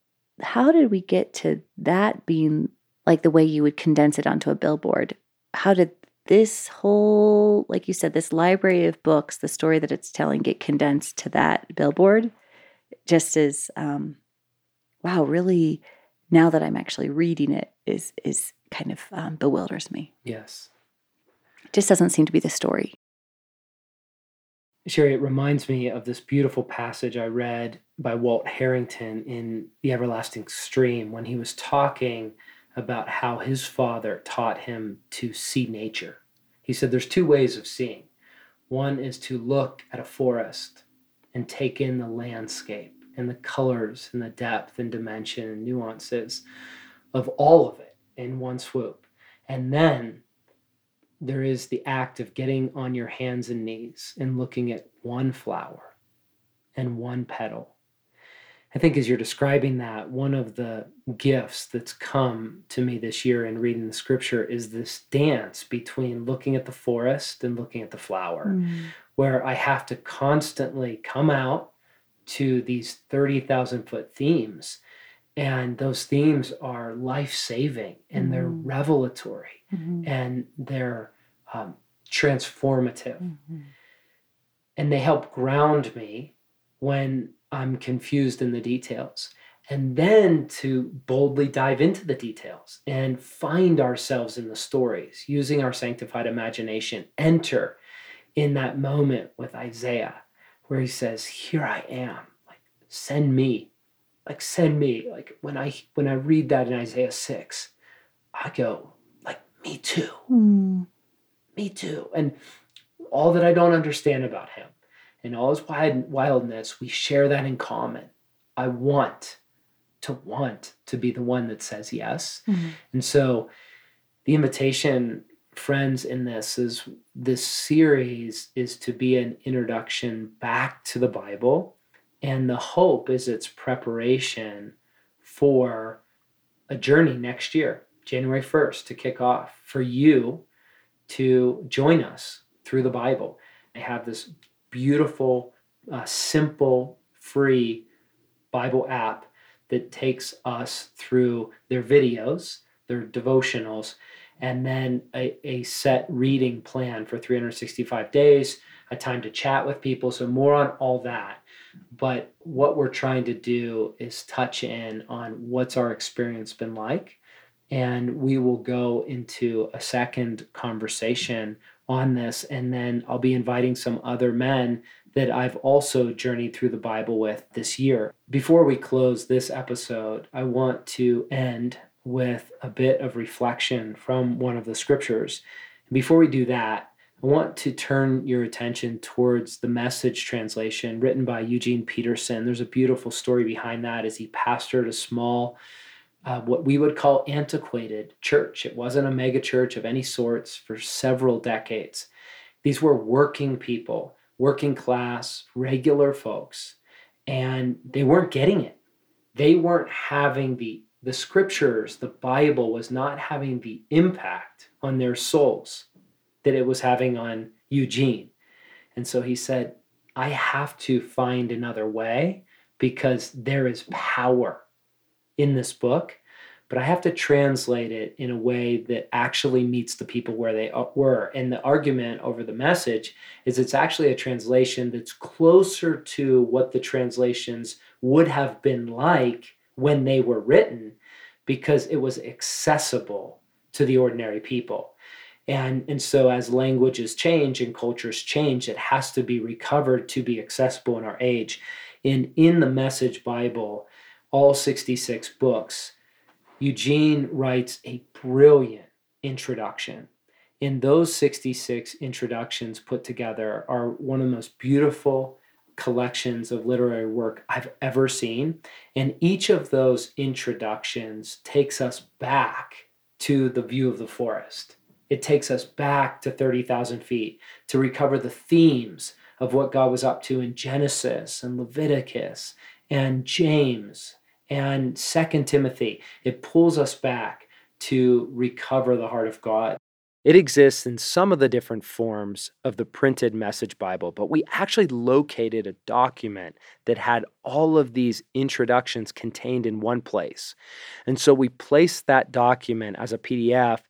how did we get to that being like the way you would condense it onto a billboard? How did this whole, like you said, this library of books, the story that it's telling, get condensed to that billboard? Just as, um, wow, really, now that I'm actually reading it, is is kind of um, bewilders me. Yes, it just doesn't seem to be the story. Sherry, it reminds me of this beautiful passage I read by Walt Harrington in The Everlasting Stream when he was talking about how his father taught him to see nature. He said there's two ways of seeing. One is to look at a forest and take in the landscape and the colors and the depth and dimension and nuances of all of it in one swoop. And then there is the act of getting on your hands and knees and looking at one flower and one petal I think as you're describing that, one of the gifts that's come to me this year in reading the scripture is this dance between looking at the forest and looking at the flower, mm. where I have to constantly come out to these 30,000 foot themes. And those themes are life saving and mm. they're revelatory mm-hmm. and they're um, transformative. Mm-hmm. And they help ground me when I'm confused in the details. And then to boldly dive into the details and find ourselves in the stories, using our sanctified imagination, enter in that moment with Isaiah where he says, Here I am, like, send me. Like send me. Like when I when I read that in Isaiah 6, I go, like, me too. Mm. Me too. And all that I don't understand about him in all his wildness, we share that in common. I want to want to be the one that says yes. Mm-hmm. And so the invitation, friends, in this is this series is to be an introduction back to the Bible. And the hope is its preparation for a journey next year, January 1st, to kick off for you to join us through the Bible. I have this beautiful, uh, simple, free Bible app that takes us through their videos, their devotionals, and then a, a set reading plan for 365 days, a time to chat with people. So, more on all that. But what we're trying to do is touch in on what's our experience been like. And we will go into a second conversation on this. And then I'll be inviting some other men that I've also journeyed through the Bible with this year. Before we close this episode, I want to end with a bit of reflection from one of the scriptures. before we do that, I want to turn your attention towards the message translation written by Eugene Peterson. There's a beautiful story behind that as he pastored a small uh, what we would call antiquated church. It wasn't a mega church of any sorts for several decades. These were working people, working class, regular folks, and they weren't getting it. They weren't having the the scriptures, the Bible was not having the impact on their souls that it was having on Eugene. And so he said, I have to find another way because there is power in this book, but I have to translate it in a way that actually meets the people where they were. And the argument over the message is it's actually a translation that's closer to what the translations would have been like when they were written because it was accessible to the ordinary people. And, and so, as languages change and cultures change, it has to be recovered to be accessible in our age. In, in the Message Bible, all 66 books, Eugene writes a brilliant introduction. In those 66 introductions put together are one of the most beautiful collections of literary work I've ever seen. And each of those introductions takes us back to the view of the forest. It takes us back to 30,000 feet to recover the themes of what God was up to in Genesis and Leviticus and James and Second Timothy. It pulls us back to recover the heart of God. It exists in some of the different forms of the printed message Bible, but we actually located a document that had all of these introductions contained in one place. And so we placed that document as a PDF,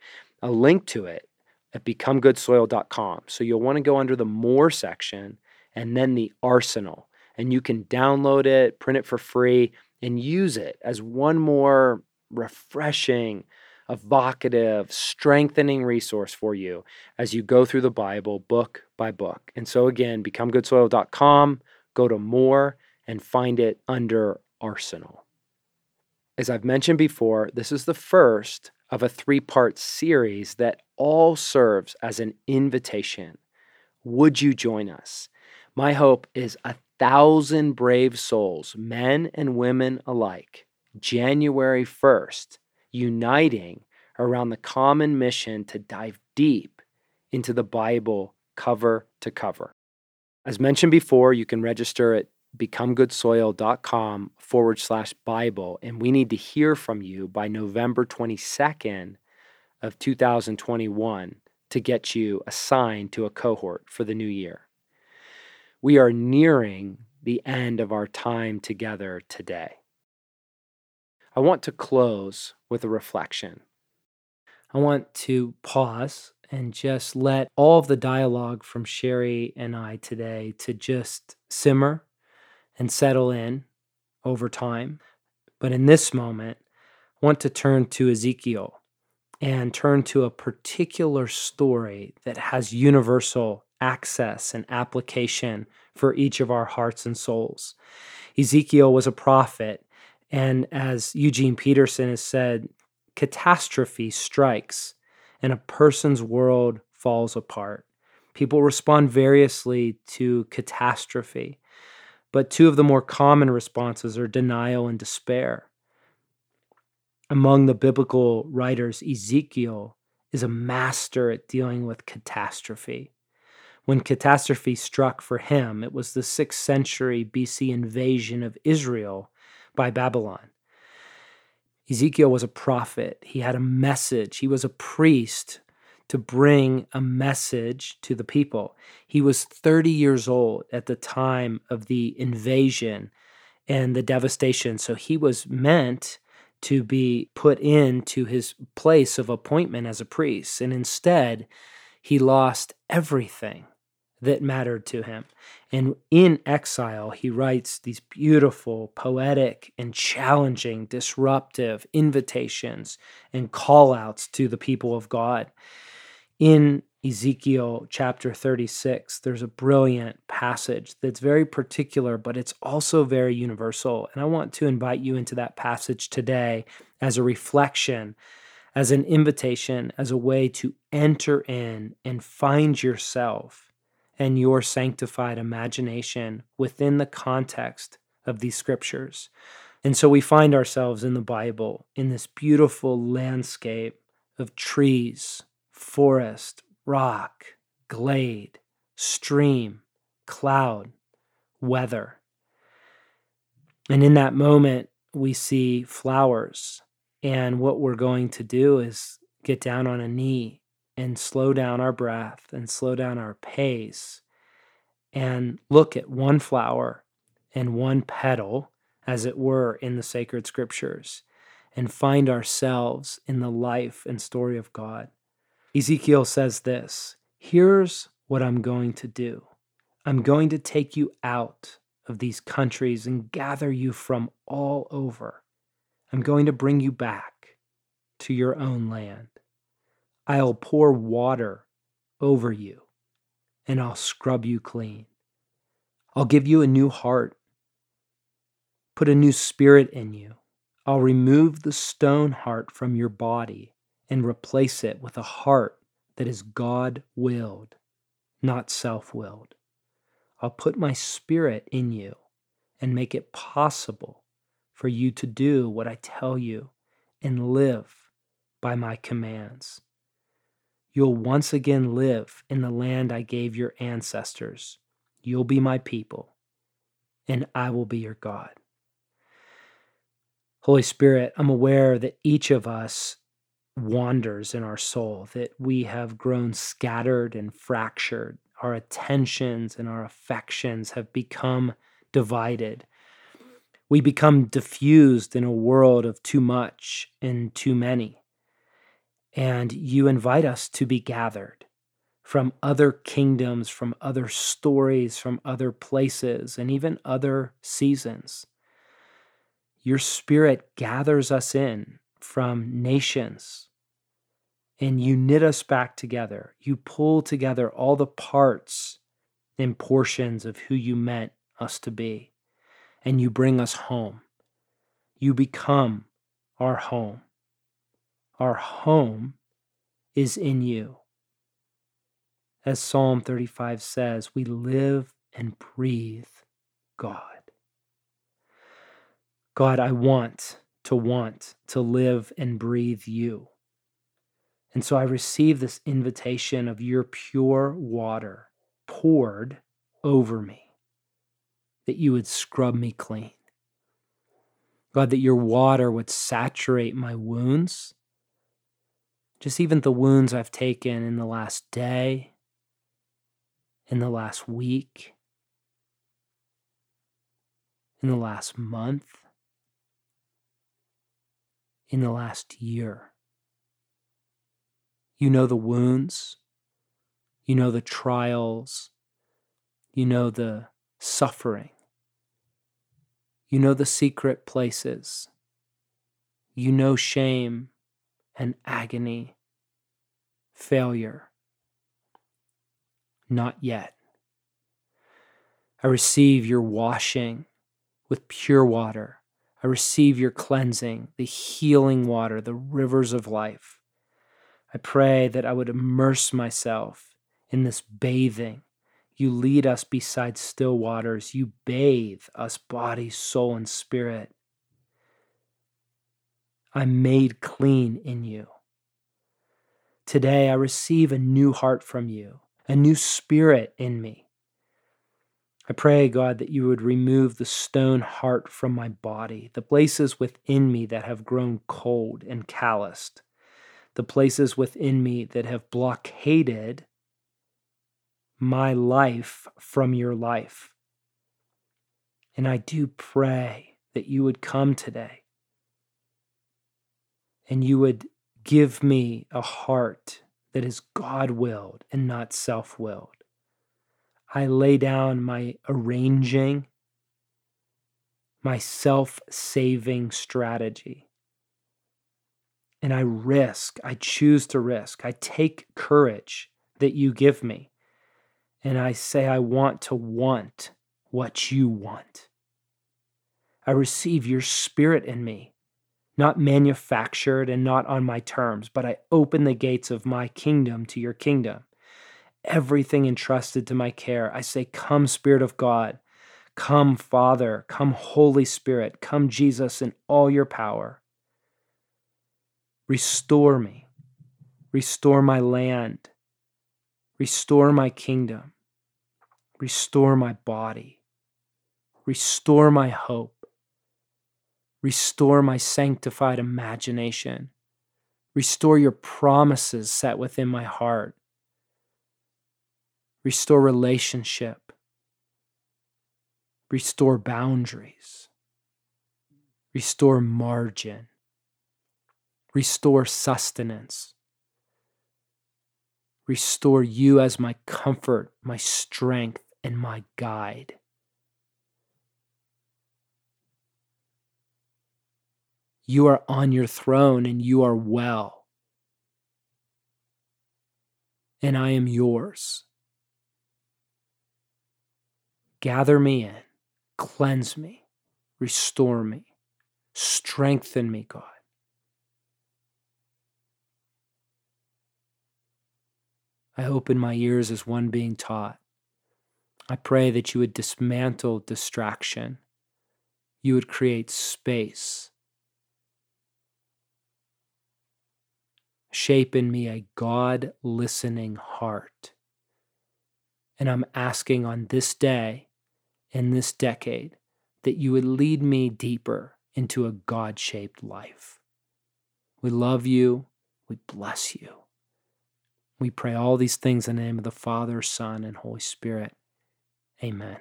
a link to it at becomegoodsoil.com. So you'll want to go under the More section and then the Arsenal. And you can download it, print it for free, and use it as one more refreshing, evocative, strengthening resource for you as you go through the Bible book by book. And so, again, becomegoodsoil.com, go to more, and find it under Arsenal. As I've mentioned before, this is the first of a three part series that all serves as an invitation. Would you join us? My hope is a thousand brave souls, men and women alike, January 1st, uniting around the common mission to dive deep into the Bible cover to cover. As mentioned before, you can register at becomegoodsoil.com forward slash Bible, and we need to hear from you by November 22nd of 2021 to get you assigned to a cohort for the new year. We are nearing the end of our time together today. I want to close with a reflection. I want to pause and just let all of the dialogue from Sherry and I today to just simmer and settle in over time. But in this moment, I want to turn to Ezekiel and turn to a particular story that has universal access and application for each of our hearts and souls. Ezekiel was a prophet and as Eugene Peterson has said, catastrophe strikes and a person's world falls apart. People respond variously to catastrophe, but two of the more common responses are denial and despair. Among the biblical writers, Ezekiel is a master at dealing with catastrophe. When catastrophe struck for him, it was the 6th century BC invasion of Israel by Babylon. Ezekiel was a prophet. He had a message. He was a priest to bring a message to the people. He was 30 years old at the time of the invasion and the devastation. So he was meant to be put into his place of appointment as a priest. And instead, he lost everything that mattered to him. And in exile, he writes these beautiful, poetic, and challenging, disruptive invitations and call outs to the people of God. In Ezekiel chapter 36, there's a brilliant passage that's very particular, but it's also very universal. And I want to invite you into that passage today as a reflection, as an invitation, as a way to enter in and find yourself and your sanctified imagination within the context of these scriptures. And so we find ourselves in the Bible in this beautiful landscape of trees, forest, rock, glade, stream, cloud, weather. And in that moment, we see flowers. And what we're going to do is get down on a knee and slow down our breath and slow down our pace and look at one flower and one petal, as it were, in the sacred scriptures and find ourselves in the life and story of God. Ezekiel says this Here's what I'm going to do I'm going to take you out of these countries and gather you from all over I'm going to bring you back to your own land. I'll pour water over you and I'll scrub you clean. I'll give you a new heart, put a new spirit in you. I'll remove the stone heart from your body and replace it with a heart that is God willed, not self willed. I'll put my spirit in you and make it possible for you to do what I tell you and live by my commands. You'll once again live in the land I gave your ancestors. You'll be my people, and I will be your God. Holy Spirit, I'm aware that each of us wanders in our soul, that we have grown scattered and fractured. Our attentions and our affections have become divided. We become diffused in a world of too much and too many. And you invite us to be gathered from other kingdoms, from other stories, from other places, and even other seasons. Your spirit gathers us in from nations and you knit us back together. You pull together all the parts and portions of who you meant us to be, and you bring us home. You become our home. Our home is in you. As Psalm 35 says, we live and breathe God. God, I want to want to live and breathe you. And so I receive this invitation of your pure water poured over me, that you would scrub me clean. God, that your water would saturate my wounds, just even the wounds I've taken in the last day, in the last week, in the last month, in the last year. You know the wounds, you know the trials, you know the suffering, you know the secret places, you know shame and agony, failure. Not yet. I receive your washing with pure water. I receive your cleansing, the healing water, the rivers of life. I pray that I would immerse myself in this bathing. You lead us beside still waters. You bathe us, body, soul, and spirit. I'm made clean in you. Today, I receive a new heart from you, a new spirit in me. I pray, God, that you would remove the stone heart from my body, the places within me that have grown cold and calloused the places within me that have blockaded my life from your life. And I do pray that you would come today and you would give me a heart that is God willed and not self willed. I lay down my arranging, my self saving strategy and I risk, I choose to risk. I take courage that you give me. And I say, I want to want what you want. I receive your spirit in me, not manufactured and not on my terms, but I open the gates of my kingdom to your kingdom. Everything entrusted to my care, I say, Come, Spirit of God. Come, Father. Come, Holy Spirit. Come, Jesus, in all your power. Restore me. Restore my land. Restore my kingdom. Restore my body. Restore my hope. Restore my sanctified imagination. Restore your promises set within my heart. Restore relationship. Restore boundaries. Restore margin restore sustenance, restore you as my comfort, my strength, and my guide. You are on your throne and you are well. And I am yours. Gather me in, cleanse me, restore me, strengthen me, God. I open my ears as one being taught. I pray that you would dismantle distraction. You would create space. Shape in me a God listening heart. And I'm asking on this day, in this decade, that you would lead me deeper into a God shaped life. We love you. We bless you. We pray all these things in the name of the Father, Son, and Holy Spirit. Amen.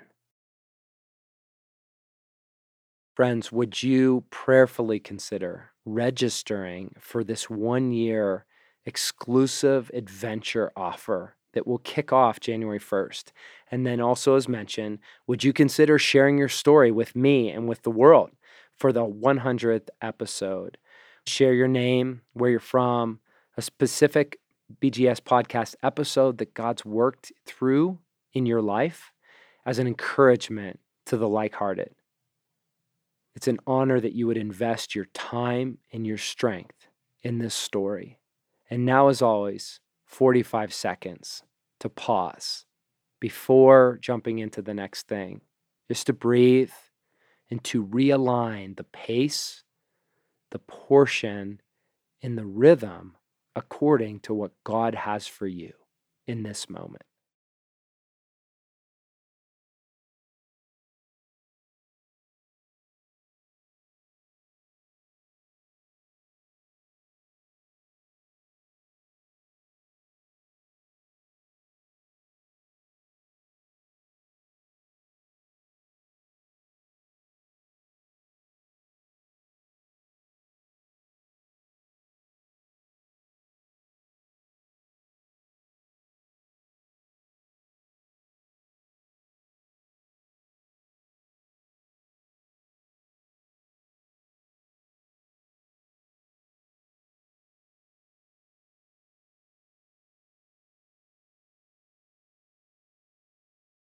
Friends, would you prayerfully consider registering for this one year exclusive adventure offer that will kick off January 1st? And then, also, as mentioned, would you consider sharing your story with me and with the world for the 100th episode? Share your name, where you're from, a specific BGS podcast episode that God's worked through in your life as an encouragement to the like hearted. It's an honor that you would invest your time and your strength in this story. And now, as always, 45 seconds to pause before jumping into the next thing, just to breathe and to realign the pace, the portion, and the rhythm according to what God has for you in this moment.